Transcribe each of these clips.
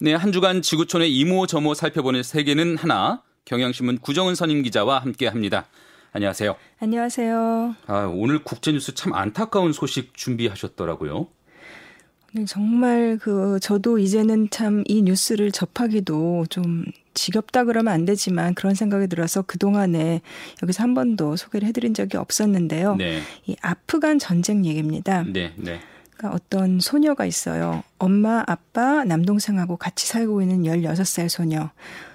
네, 한 주간 지구촌의 이모저모 살펴보는 세계는 하나. 경향신문 구정은 선임 기자와 함께 합니다. 안녕하세요. 안녕하세요. 아, 오늘 국제뉴스 참 안타까운 소식 준비하셨더라고요. 네, 정말 그 저도 이제는 참 이 뉴스를 접하기도 좀 지겹다 그러면 안 되지만 그런 생각이 들어서 그동안에 여기서 한 번도 소개를 해드린 적이 없었는데요. 네. 이 아프간 전쟁 얘기입니다. 네, 네. 그러니까 어떤 소녀가 있어요. 엄마, 아빠, 남동생하고 같이 살고 있는 16살 소녀.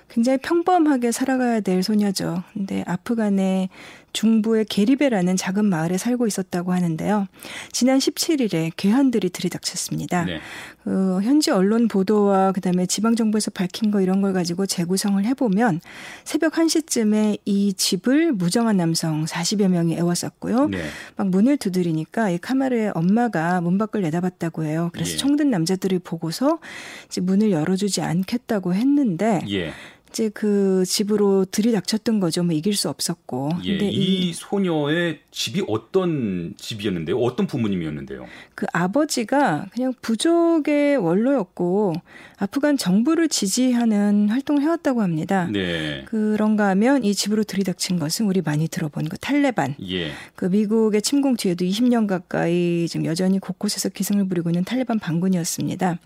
굉장히 평범하게 살아가야 될 소녀죠. 근데 아프간의 중부의 게리베라는 작은 마을에 살고 있었다고 하는데요. 지난 17일에 괴한들이 들이닥쳤습니다. 네. 그 현지 언론 보도와 그다음에 지방 정부에서 밝힌 거 이런 걸 가지고 재구성을 해보면 새벽 1시쯤에 이 집을 무정한 남성 40여 명이 애웠었고요. 네. 막 문을 두드리니까 이 카마르의 엄마가 문 밖을 내다봤다고 해요. 그래서 예. 총든 남자들이 보고서 이제 문을 열어주지 않겠다고 했는데 예. 이제 그 집으로 들이닥쳤던 거죠. 뭐 이길 수 없었고. 예, 근데 이, 이 소녀의 집이 어떤 집이었는데요? 어떤 부모님이었는데요? 그 아버지가 그냥 부족의 원로였고 아프간 정부를 지지하는 활동을 해왔다고 합니다. 네. 그런가 하면 이 집으로 들이닥친 것은 우리 많이 들어본 그 탈레반. 예. 그 미국의 침공 뒤에도 20년 가까이 지금 여전히 곳곳에서 기승을 부리고 있는 탈레반 반군이었습니다.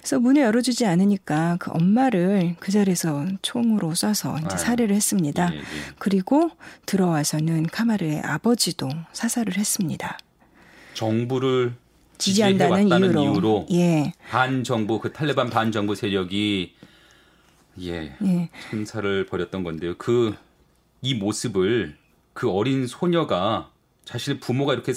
그래서 문을 열어주지 않으니까 그 엄마를 그 자리에서 총으로 쏴서 이제 살해를 했습니다. 예, 예. 그리고 들어와서는 카마르의 아버지도 사살을 했습니다. 정부를 지지한다는 이유로, 이유로 예. 반정부 그 탈레반 반정부 세력이 예, 예. 참사를 벌였던 건데요. 그 이 모습을 그 어린 소녀가 자신의 부모가 이렇게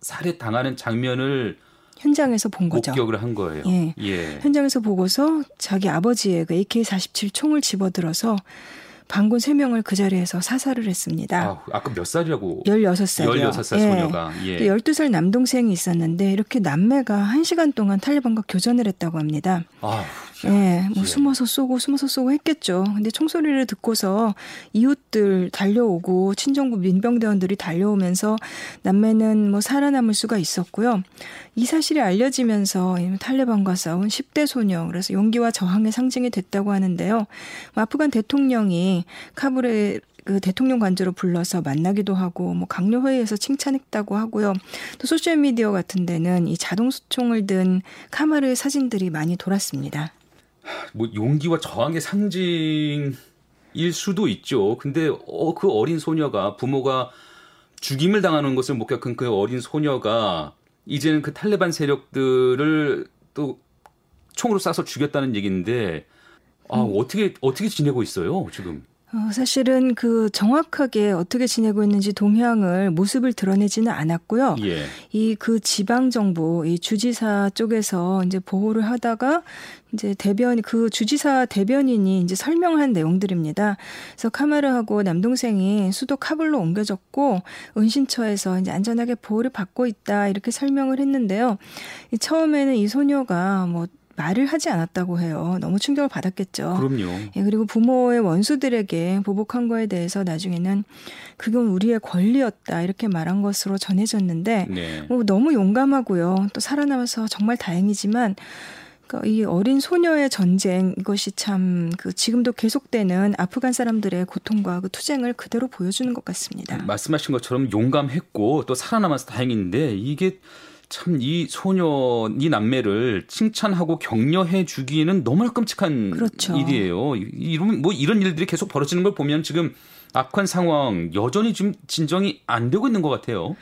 살해 당하는 장면을 현장에서 본 거죠. 목격을 한 거예요. 예. 예. 현장에서 보고서 자기 아버지의 그 AK-47 총을 집어들어서 반군 3명을 그 자리에서 사살을 했습니다. 아, 까몇 살이라고? 16살이요. 16살 소녀가. 예. 12살 남동생이 있었는데 이렇게 남매가 1시간 동안 탈리반과 교전을 했다고 합니다. 아, 예, 뭐 예. 숨어서 쏘고 숨어서 쏘고 했겠죠. 근데 총소리를 듣고서 이웃들 달려오고 친정부 민병대원들이 달려오면서 남매는 뭐 살아남을 수가 있었고요. 이 사실이 알려지면서 탈레반과 싸운 10대 소녀 그래서 용기와 저항의 상징이 됐다고 하는데요. 뭐 아프간 대통령이 카불에 그 대통령 관저로 불러서 만나기도 하고 뭐 강요 회의에서 칭찬했다고 하고요. 또 소셜 미디어 같은 데는 이 자동 수총을 든 카마르의 사진들이 많이 돌았습니다. 뭐 용기와 저항의 상징일 수도 있죠. 근데 어, 그 어린 소녀가 부모가 죽임을 당하는 것을 목격한 그 어린 소녀가 이제는 그 탈레반 세력들을 또 총으로 쏴서 죽였다는 얘기인데 아, 음. 어떻게 어떻게 지내고 있어요, 지금? 어, 사실은 그 정확하게 어떻게 지내고 있는지 동향을 모습을 드러내지는 않았고요. 예. 이그 지방 정부 이 주지사 쪽에서 이제 보호를 하다가 이제 대변 그 주지사 대변인이 이제 설명한 내용들입니다. 그래서 카마르하고 남동생이 수도 카불로 옮겨졌고 은신처에서 이제 안전하게 보호를 받고 있다 이렇게 설명을 했는데요. 처음에는 이 소녀가 뭐 말을 하지 않았다고 해요. 너무 충격을 받았겠죠. 그럼요. 예, 그리고 부모의 원수들에게 보복한 거에 대해서 나중에는 그건 우리의 권리였다 이렇게 말한 것으로 전해졌는데 네. 뭐 너무 용감하고요. 또 살아남아서 정말 다행이지만 그러니까 이 어린 소녀의 전쟁 이것이 참 그 지금도 계속되는 아프간 사람들의 고통과 그 투쟁을 그대로 보여주는 것 같습니다. 말씀하신 것처럼 용감했고 또 살아남아서 다행인데 이게 참 이 소녀, 이 남매를 칭찬하고 격려해 주기는 너무나 끔찍한 그렇죠. 일이에요. 이런 뭐 이런 일들이 계속 벌어지는 걸 보면 지금 악한 상황 여전히 좀 진정이 안 되고 있는 것 같아요.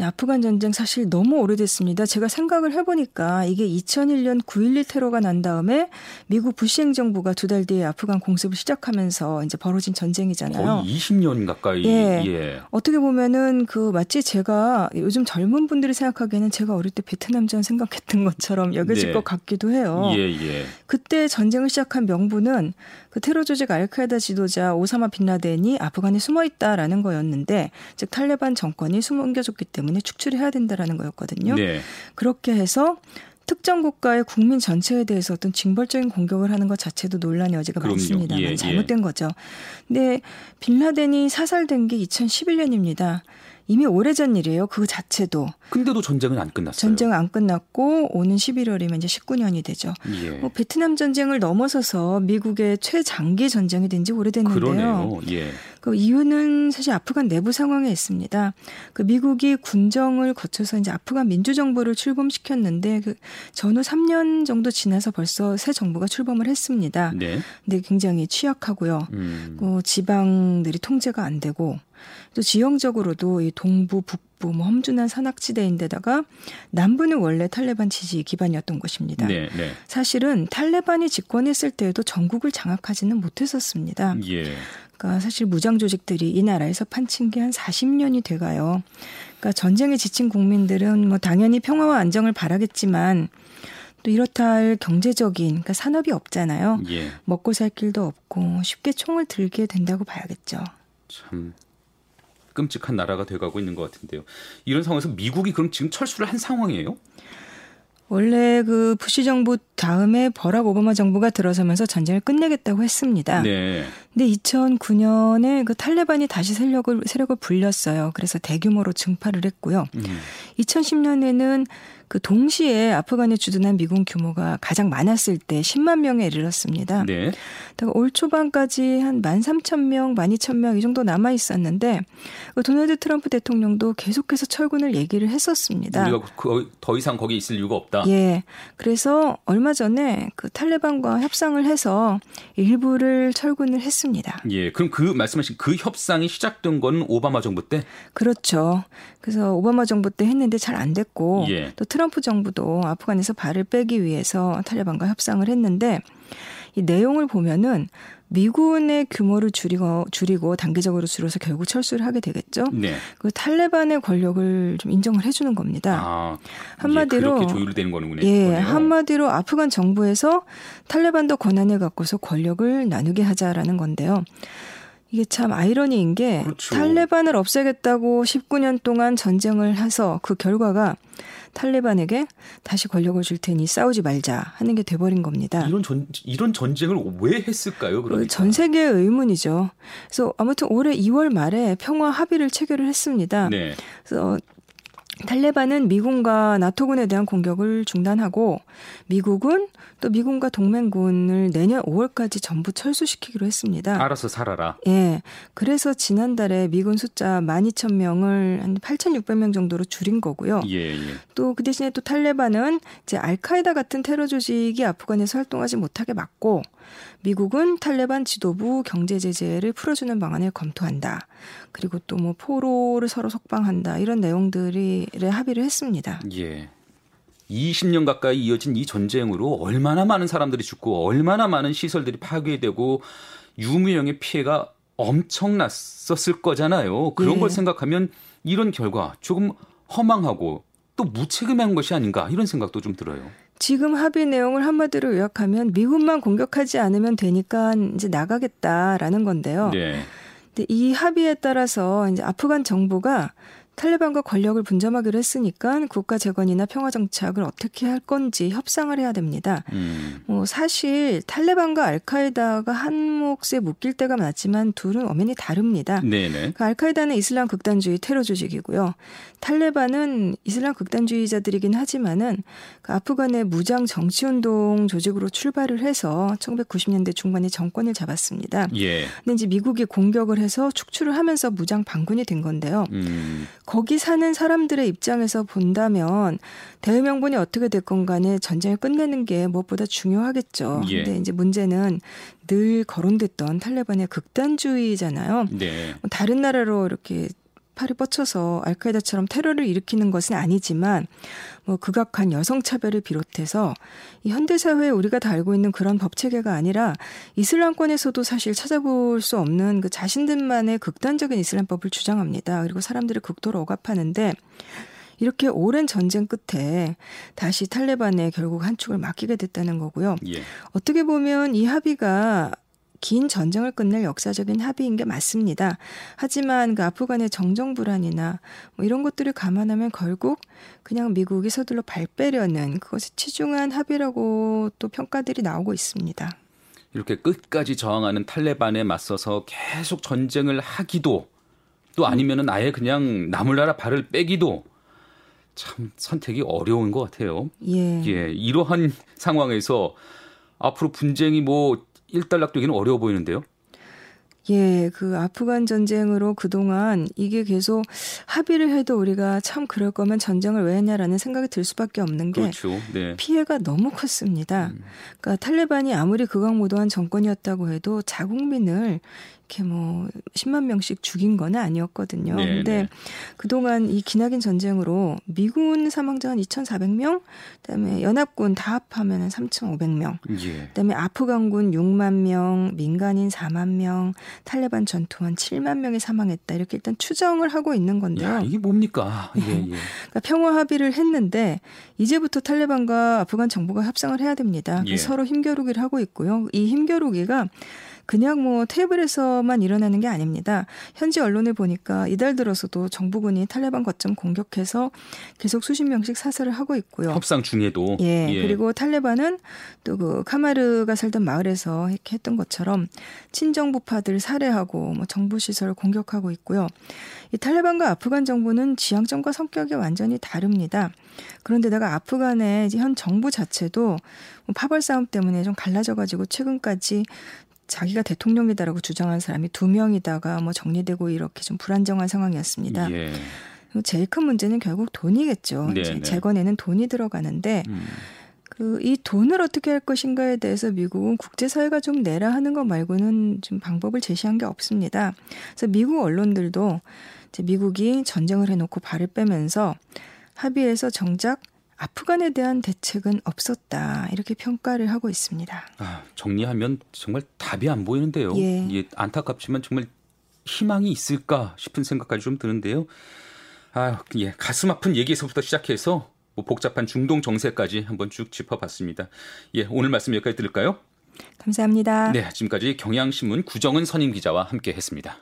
아프간 전쟁 사실 너무 오래됐습니다. 제가 생각을 해보니까 이게 2001년 9.11 테러가 난 다음에 미국 부시 행정부가 두 달 뒤에 아프간 공습을 시작하면서 이제 벌어진 전쟁이잖아요. 거의 20년 가까이. 예. 예. 어떻게 보면은 그 마치 제가 요즘 젊은 분들이 생각하기에는 제가 어릴 때 베트남전 생각했던 것처럼 여겨질 네. 것 같기도 해요. 예, 예. 그때 전쟁을 시작한 명분은 그 테러 조직 알카에다 지도자 오사마 빈라덴이 아프간에 숨어 있다라는 거였는데 즉 탈레반 정권이 숨겨줬기 때문에 축출해야 된다라는 거였거든요. 네. 그렇게 해서 특정 국가의 국민 전체에 대해서 어떤 징벌적인 공격을 하는 것 자체도 논란의 여지가 그럼요. 많습니다. 예, 잘못된 거죠. 근데 빈라덴이 사살된 게 2011년입니다. 이미 오래전 일이에요. 그 자체도. 근데도 전쟁은 안 끝났어요. 전쟁은 안 끝났고 오는 11월이면 이제 19년이 되죠. 예. 뭐 베트남 전쟁을 넘어서서 미국의 최장기 전쟁이 된 지 오래됐는데요. 그러네요. 예. 그 이유는 사실 아프간 내부 상황에 있습니다. 그 미국이 군정을 거쳐서 이제 아프간 민주정부를 출범시켰는데 그 전후 3년 정도 지나서 벌써 새 정부가 출범을 했습니다. 네. 근데 굉장히 취약하고요. 음. 그 지방들이 통제가 안 되고 또 지형적으로도 이 동부, 북부, 뭐 험준한 산악지대인데다가 남부는 원래 탈레반 지지 기반이었던 곳입니다. 네, 네. 사실은 탈레반이 집권했을 때에도 전국을 장악하지는 못했었습니다. 예. 그러니까 사실 무장 조직들이 이 나라에서 판친 게 한 40년이 돼가요. 그러니까 전쟁에 지친 국민들은 뭐 당연히 평화와 안정을 바라겠지만 또 이렇다 할 경제적인 그러니까 산업이 없잖아요. 예. 먹고 살 길도 없고 쉽게 총을 들게 된다고 봐야겠죠. 참 끔찍한 나라가 돼가고 있는 것 같은데요. 이런 상황에서 미국이 그럼 지금 철수를 한 상황이에요? 원래 그 부시 정부 다음에 버락 오바마 정부가 들어서면서 전쟁을 끝내겠다고 했습니다. 네. 근데 2009년에 그 탈레반이 다시 세력을 세력을 불렸어요. 그래서 대규모로 증파를 했고요. 음. 2010년에는 그 동시에 아프간에 주둔한 미군 규모가 가장 많았을 때 10만 명에 이르렀습니다. 네. 올 초반까지 한 13,000명, 12,000명 이 정도 남아 있었는데 그 도널드 트럼프 대통령도 계속해서 철군을 얘기를 했었습니다. 우리가 그, 더 이상 거기 있을 이유가 없다. 예. 그래서 얼마 전에 그 탈레반과 협상을 해서 일부를 철군을 했습니다. 예. 그럼 그 말씀하신 그 협상이 시작된 건 오바마 정부 때? 그렇죠. 그래서 오바마 정부 때 했는데 잘 안 됐고 예. 또 트럼프 정부도 아프간에서 발을 빼기 위해서 탈레반과 협상을 했는데 이 내용을 보면은 미군의 규모를 줄이고 줄이고 단계적으로 줄여서 결국 철수를 하게 되겠죠. 네. 그 탈레반의 권력을 좀 인정을 해주는 겁니다. 아, 한마디로 조율되는 거는군요. 예, 거네요. 한마디로 아프간 정부에서 탈레반도 권한을 갖고서 권력을 나누게 하자라는 건데요. 이게 참 아이러니인 게 그렇죠. 탈레반을 없애겠다고 19년 동안 전쟁을 해서 그 결과가 탈레반에게 다시 권력을 줄 테니 싸우지 말자 하는 게 돼버린 겁니다. 이런 전 이런 전쟁을 왜 했을까요? 그러니까. 전 세계의 의문이죠. 그래서 아무튼 올해 2월 말에 평화 합의를 체결을 했습니다. 네. 그래서 탈레반은 미군과 나토군에 대한 공격을 중단하고 미국은 또 미군과 동맹군을 내년 5월까지 전부 철수시키기로 했습니다. 알아서 살아라. 예. 그래서 지난달에 미군 숫자 12,000명을 한 8,600명 정도로 줄인 거고요. 예, 예. 또 그 대신에 또 탈레반은 이제 알카에다 같은 테러 조직이 아프간에서 활동하지 못하게 막고 미국은 탈레반 지도부 경제 제재를 풀어주는 방안을 검토한다. 그리고 또 뭐 포로를 서로 석방한다. 이런 내용들이 합의를 했습니다. 예. 20년 가까이 이어진 이 전쟁으로 얼마나 많은 사람들이 죽고 얼마나 많은 시설들이 파괴되고 유무형의 피해가 엄청났었을 거잖아요. 그런 예. 걸 생각하면 이런 결과 조금 허망하고 또 무책임한 것이 아닌가 이런 생각도 좀 들어요. 지금 합의 내용을 한마디로 요약하면 미군만 공격하지 않으면 되니까 이제 나가겠다라는 건데요. 네. 근데 이 합의에 따라서 이제 아프간 정부가 탈레반과 권력을 분점하기로 했으니까 국가 재건이나 평화 정착을 어떻게 할 건지 협상을 해야 됩니다. 음. 뭐 사실 탈레반과 알카에다가 한 몫에 묶일 때가 많지만 둘은 엄연히 다릅니다. 네네. 그 알카에다는 이슬람 극단주의 테러 조직이고요. 탈레반은 이슬람 극단주의자들이긴 하지만은 그 아프간의 무장 정치 운동 조직으로 출발을 해서 1990년대 중반에 정권을 잡았습니다. 예. 근데 이제 미국이 공격을 해서 축출을 하면서 무장 반군이 된 건데요. 음. 거기 사는 사람들의 입장에서 본다면 대의명분이 어떻게 됐건 간에 전쟁을 끝내는 게 무엇보다 중요하겠죠. 예. 근데 이제 문제는 늘 거론됐던 탈레반의 극단주의잖아요. 네. 뭐 다른 나라로 이렇게 팔이 뻗쳐서 알카에다처럼 테러를 일으키는 것은 아니지만 뭐 극악한 여성 차별을 비롯해서 이 현대 사회에 우리가 다 알고 있는 그런 법 체계가 아니라 이슬람권에서도 사실 찾아볼 수 없는 그 자신들만의 극단적인 이슬람법을 주장합니다. 그리고 사람들을 극도로 억압하는데 이렇게 오랜 전쟁 끝에 다시 탈레반에 결국 한 축을 맡기게 됐다는 거고요. 예. 어떻게 보면 이 합의가 긴 전쟁을 끝낼 역사적인 합의인 게 맞습니다. 하지만 그 아프간의 정정 불안이나 뭐 이런 것들을 감안하면 결국 그냥 미국이 서둘러 발 빼려는 그것이 치중한 합의라고 또 평가들이 나오고 있습니다. 이렇게 끝까지 저항하는 탈레반에 맞서서 계속 전쟁을 하기도 또 아니면은 아예 그냥 나물나라 발을 빼기도 참 선택이 어려운 것 같아요. 예. 예, 이러한 상황에서 앞으로 분쟁이 뭐 일단락되기는 어려워 보이는데요. 예, 그 아프간 전쟁으로 그동안 이게 계속 합의를 해도 우리가 참 그럴 거면 전쟁을 왜 했냐라는 생각이 들 수밖에 없는 게 그렇죠. 네. 피해가 너무 컸습니다. 음. 그러니까 탈레반이 아무리 극악무도한 정권이었다고 해도 자국민을 이렇게 뭐 10만 명씩 죽인 건 아니었거든요. 네, 근데 네. 그동안 이 기나긴 전쟁으로 미군 사망자 한 2,400명, 그다음에 연합군 다 합하면 3,500명. 예. 그다음에 아프간군 6만 명, 민간인 4만 명, 탈레반 전투원 7만 명이 사망했다. 이렇게 일단 추정을 하고 있는 건데요. 야, 이게 뭡니까? 예, 예. 그러니까 평화 합의를 했는데 이제부터 탈레반과 아프간 정부가 협상을 해야 됩니다. 예. 서로 힘겨루기를 하고 있고요. 이 힘겨루기가 그냥 뭐 테이블에서만 일어나는 게 아닙니다. 현지 언론을 보니까 이달 들어서도 정부군이 탈레반 거점 공격해서 계속 수십 명씩 사살을 하고 있고요. 협상 중에도 예, 예. 그리고 탈레반은 또 그 카마르가 살던 마을에서 이렇게 했던 것처럼 친정부파들 살해하고 뭐 정부 시설을 공격하고 있고요. 이 탈레반과 아프간 정부는 지향점과 성격이 완전히 다릅니다. 그런데다가 아프간의 현 정부 자체도 뭐 파벌 싸움 때문에 좀 갈라져가지고 최근까지 자기가 대통령이다라고 주장한 사람이 두 명이다가 뭐 정리되고 이렇게 좀 불안정한 상황이었습니다. 예. 제일 큰 문제는 결국 돈이겠죠. 네, 네. 재건에는 돈이 들어가는데 음. 그이 돈을 어떻게 할 것인가에 대해서 미국은 국제사회가 좀 내라 하는 것 말고는 좀 방법을 제시한 게 없습니다. 그래서 미국 언론들도 이제 미국이 전쟁을 해놓고 발을 빼면서 합의해서 정작 아프간에 대한 대책은 없었다 이렇게 평가를 하고 있습니다. 아, 정리하면 정말 답이 안 보이는데요. 예. 예, 안타깝지만 정말 희망이 있을까 싶은 생각까지 좀 드는데요. 아, 예, 가슴 아픈 얘기에서부터 시작해서 뭐 복잡한 중동 정세까지 한번 쭉 짚어봤습니다. 예, 오늘 말씀 여기까지 들을까요? 감사합니다. 네, 지금까지 경향신문 구정은 선임 기자와 함께했습니다.